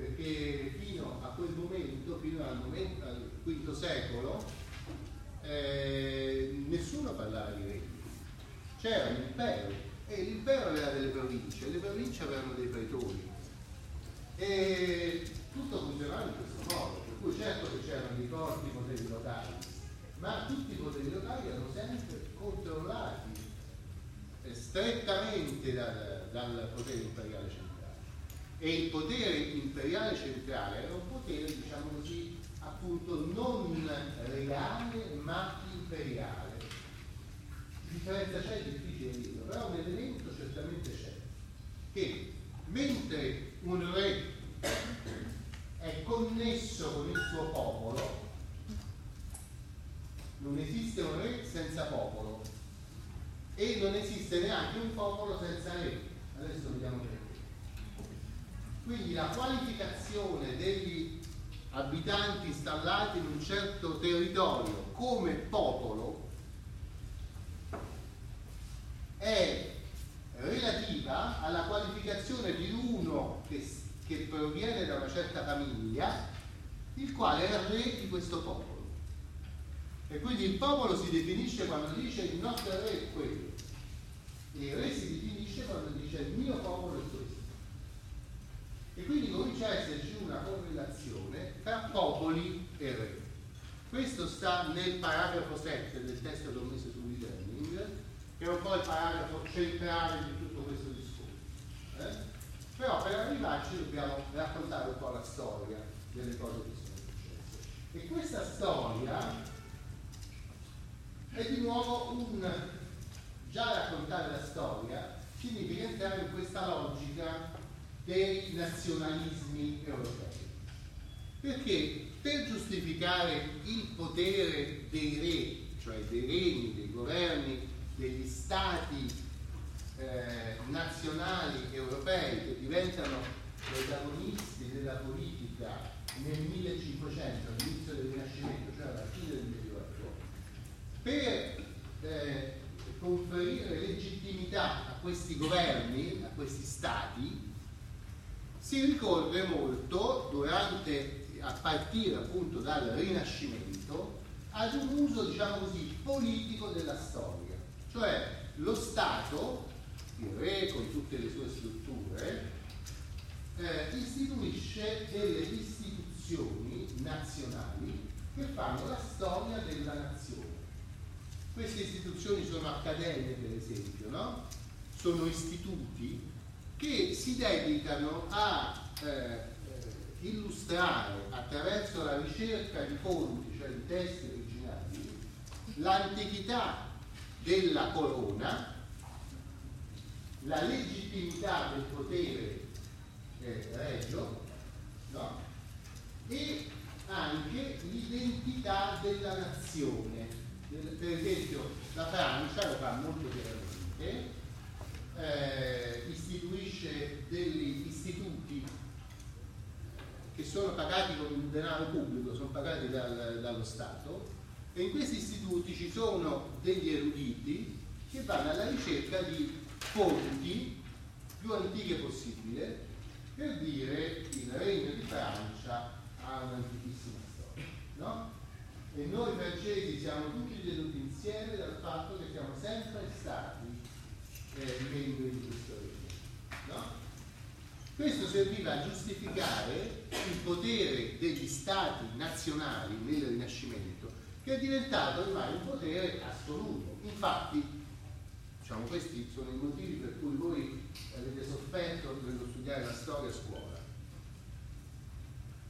perché fino a quel momento, fino al, momento, al V secolo, eh, nessuno parlava di regni. C'era un impero e l'impero aveva delle province, le province avevano dei pretori. E tutto funzionava in questo modo, per cui certo che c'erano dei forti poteri locali, ma tutti i poteri locali erano sempre controllati strettamente dal, dal potere imperiale centrale. E il potere imperiale centrale era un potere, diciamo così, appunto non regale ma imperiale. Che differenza c'è? È difficile dirlo, però un elemento certamente c'è, che mentre un re è connesso con il suo popolo, non esiste un re senza popolo e non esiste neanche un popolo senza re. Adesso vediamo perché. Quindi la qualificazione degli abitanti installati in un certo territorio come popolo è relativa alla qualificazione di uno che, che proviene da una certa famiglia, il quale è re di questo popolo. E quindi il popolo si definisce quando dice il nostro re è quello. E il re si definisce quando dice il mio popolo è questo. E quindi comincia a esserci una correlazione tra popoli e re. Questo sta nel paragrafo 7 del testo che ho messo su e-learning, che è un po' il paragrafo centrale di tutto questo discorso. Eh? Però per arrivarci dobbiamo raccontare un po' la storia delle cose che sono successe. E questa storia è di nuovo un già raccontare la storia significa entrare in questa logica dei nazionalismi europei. Perché per giustificare il potere dei re, cioè dei regni, dei governi, degli stati eh, nazionali europei che diventano protagonisti della politica nel 1500, all'inizio del Rinascimento, cioè alla fine del Medioevo, per eh, conferire legittimità a questi governi, a questi stati, si ricorre molto durante, a partire appunto dal Rinascimento, ad un uso, diciamo così, politico della storia. Cioè lo Stato, il re con tutte le sue strutture, eh, istituisce delle istituzioni nazionali che fanno la storia della nazione. Queste istituzioni sono accademie, per esempio, no? sono istituti che si dedicano a eh, illustrare attraverso la ricerca di fonti, cioè di testi originali, l'antichità della corona, la legittimità del potere eh, regio no? e anche l'identità della nazione. Per esempio la Francia lo fa molto chiaramente, eh, istituisce degli istituti che sono pagati con il denaro pubblico, sono pagati dal, dallo Stato e in questi istituti ci sono degli eruditi che vanno alla ricerca di fonti più antiche possibile per dire il regno di Francia ha un'antichissima storia. No? E noi francesi siamo tutti tenuti insieme dal fatto che siamo sempre stati eh, membri di questo regno. No? Questo serviva a giustificare il potere degli stati nazionali nel Rinascimento, che è diventato ormai un potere assoluto. Infatti, diciamo, questi sono i motivi per cui voi avete sofferto nello studiare la storia a scuola.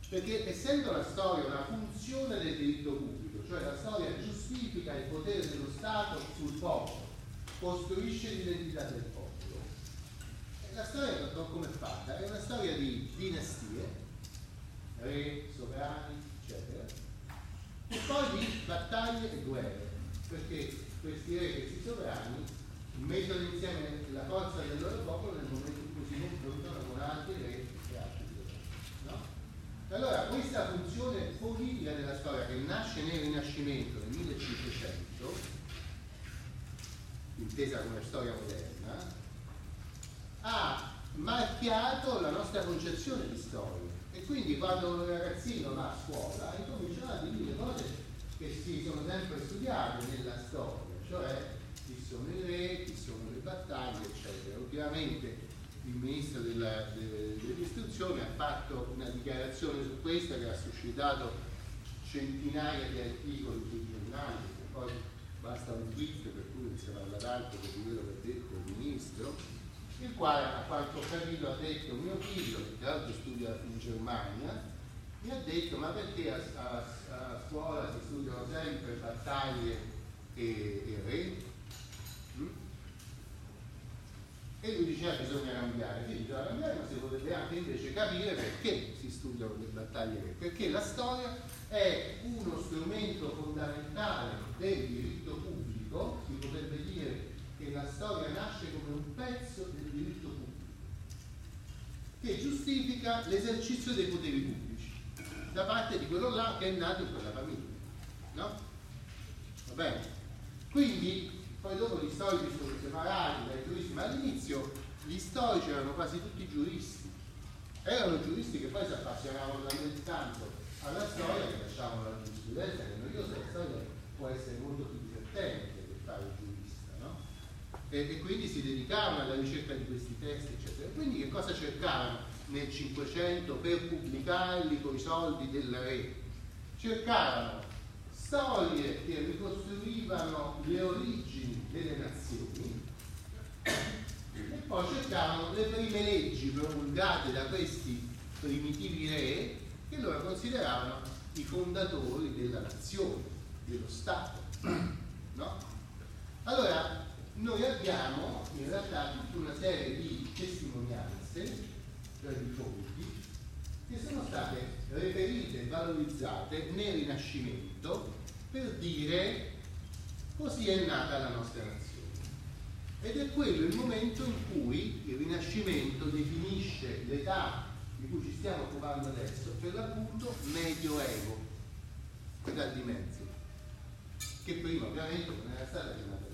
Perché essendo la storia una funzione del diritto pubblico, cioè la storia giustifica il potere dello Stato sul popolo, costruisce l'identità del popolo. La storia come è fatta? È una storia di dinastie, re, sovrani, eccetera, e poi di battaglie e guerre, perché questi re questi sovrani mettono insieme la forza del loro popolo nel momento in cui si confrontano con altri re e altri sovrani. No? Allora questa funzione politica della storia che nasce nel Rinascimento nel 1500 intesa come storia moderna, ha marchiato la nostra concezione di storia. E quindi quando un ragazzino va a scuola incominciano a dire cose che si sono sempre studiate nella storia, cioè chi sono i re, chi sono le battaglie, eccetera. Ovviamente il ministro dell'istruzione ha fatto una dichiarazione su questa che ha suscitato centinaia di articoli sui giornali, poi basta un tweet per cui non si parla d'altro che di quello che ha detto il ministro, il quale a quanto capito ha detto mio figlio, che tra l'altro studia in Germania, mi ha detto ma perché a, a, a scuola si studiano sempre battaglie e, e re? E lui diceva ah, bisogna cambiare, sì, bisogna cambiare, ma si potrebbe anche invece capire perché si studiano le battaglie, perché la storia è uno strumento fondamentale del diritto pubblico, si potrebbe dire che la storia nasce come un pezzo del diritto pubblico, che giustifica l'esercizio dei poteri pubblici da parte di quello là che è nato in quella famiglia. No? Va bene? Quindi poi dopo gli storici sono separati dai giuristi, ma all'inizio gli storici erano quasi tutti giuristi. Erano giuristi che poi si appassionavano talmente tanto alla storia che lasciavano la giurisprudenza, che noiosa, la storia può essere molto più divertente che fare il giurista, no? E, e, quindi si dedicavano alla ricerca di questi testi, eccetera. Quindi che cosa cercavano nel Cinquecento per pubblicarli con i soldi del re? Cercavano storie che ricostruivano le origini delle nazioni e poi cercavano le prime leggi promulgate da questi primitivi re che loro consideravano i fondatori della nazione, dello Stato. No? Allora, noi abbiamo in realtà tutta una serie di testimonianze, cioè di fonti, che sono state reperite e valorizzate nel Rinascimento per dire così è nata la nostra nazione. Ed è quello il momento in cui il Rinascimento definisce l'età di cui ci stiamo occupando adesso, per l'appunto medioevo, età di mezzo, che prima ovviamente non era stata chiamata.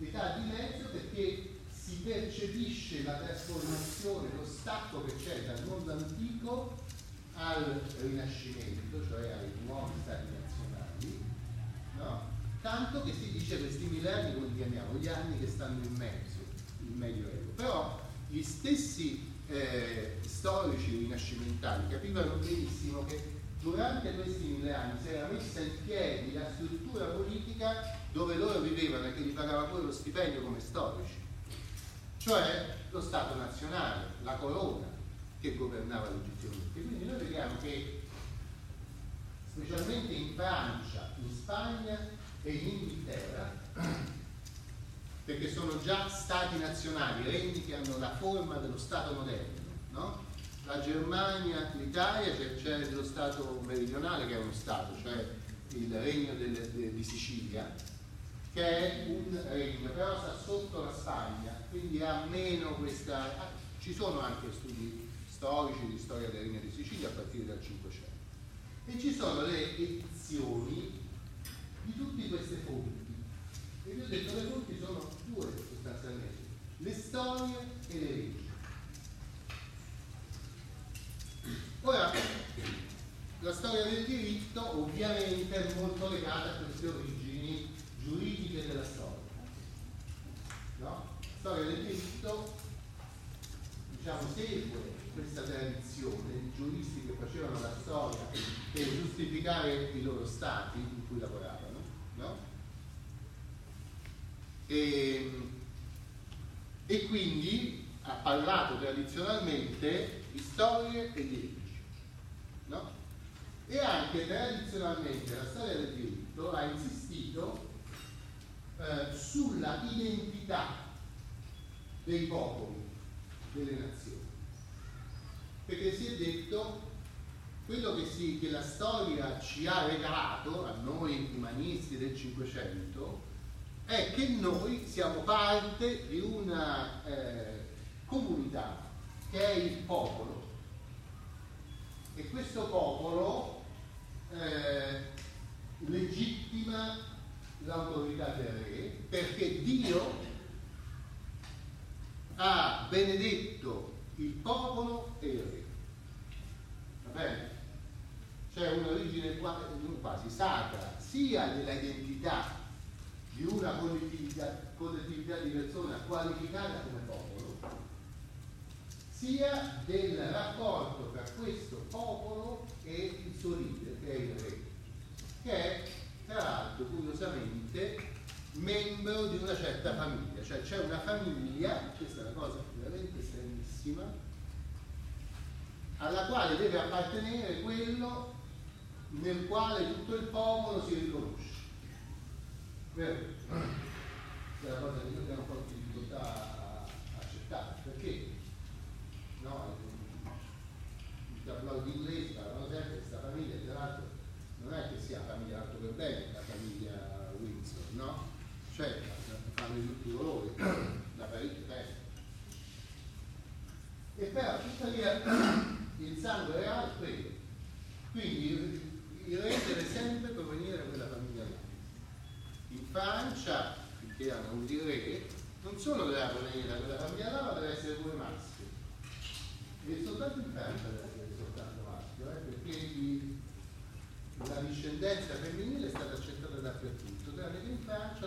L'età di mezzo perché si percepisce la trasformazione, lo stacco che c'è dal mondo antico al Rinascimento, cioè ai nuovi stati nazionali, no? tanto che si dice questi millenni, come li chiamiamo, gli anni che stanno in mezzo, il Medioevo. Però gli stessi eh, storici rinascimentali capivano benissimo che durante questi mille anni si era messa in piedi la struttura politica dove loro vivevano e che gli pagava pure lo stipendio come storici, cioè lo Stato nazionale, la corona che governava legittimamente. Quindi noi vediamo che specialmente in Francia, in Spagna e in Inghilterra, perché sono già stati nazionali, regni che hanno la forma dello Stato moderno, no? La Germania, l'Italia c'è lo Stato meridionale che è uno Stato, cioè il regno del, de, di Sicilia, che è un regno, però sta sotto la Spagna, quindi ha meno questa... Ci sono anche studi storici di storia del regno di Sicilia a partire dal 500 e ci sono le edizioni di tutte queste fonti. E vi ho detto le fonti sono due sostanzialmente, le storie e le leggi. Ora, la storia del diritto ovviamente molto legata a queste origini giuridiche della storia. No? La storia del diritto diciamo, segue questa tradizione di giuristi che facevano la storia per giustificare i loro stati in cui lavoravano. No? E, e quindi ha parlato tradizionalmente di storie e di leggi. No? E anche tradizionalmente la storia del diritto ha insistito eh, sulla identità dei popoli, delle nazioni. Perché si è detto quello che, si, che la storia ci ha regalato a noi umanisti del Cinquecento è che noi siamo parte di una eh, comunità che è il popolo e questo popolo eh, legittima l'autorità del re perché Dio ha benedetto il popolo e il re. c'è un'origine quasi sacra sia della identità di una collettività, collettività di persone qualificata come popolo, sia del rapporto tra questo popolo e il suo leader, il re, che è tra l'altro curiosamente membro di una certa famiglia, cioè c'è una famiglia, questa è una cosa veramente stranissima, alla quale deve appartenere quello nel quale tutto il popolo si riconosce. Vero? È una cosa che noi abbiamo un po' di difficoltà a accettare, perché no, il tabloid inglese parlano sempre di questa famiglia, tra l'altro non è che sia famiglia altro per bene, la famiglia Windsor, no? Cioè fanno di tutti i colori, da parecchio tempo. E però tuttavia il sangue reale è quello. Quindi il re deve sempre provenire da quella famiglia là. In Francia, finché hanno avuto il re, non solo doveva provenire da quella famiglia là, ma deve essere pure maschio. E soltanto in Francia deve essere soltanto maschio, eh, perché la discendenza femminile è stata accettata dappertutto, tranne che in Francia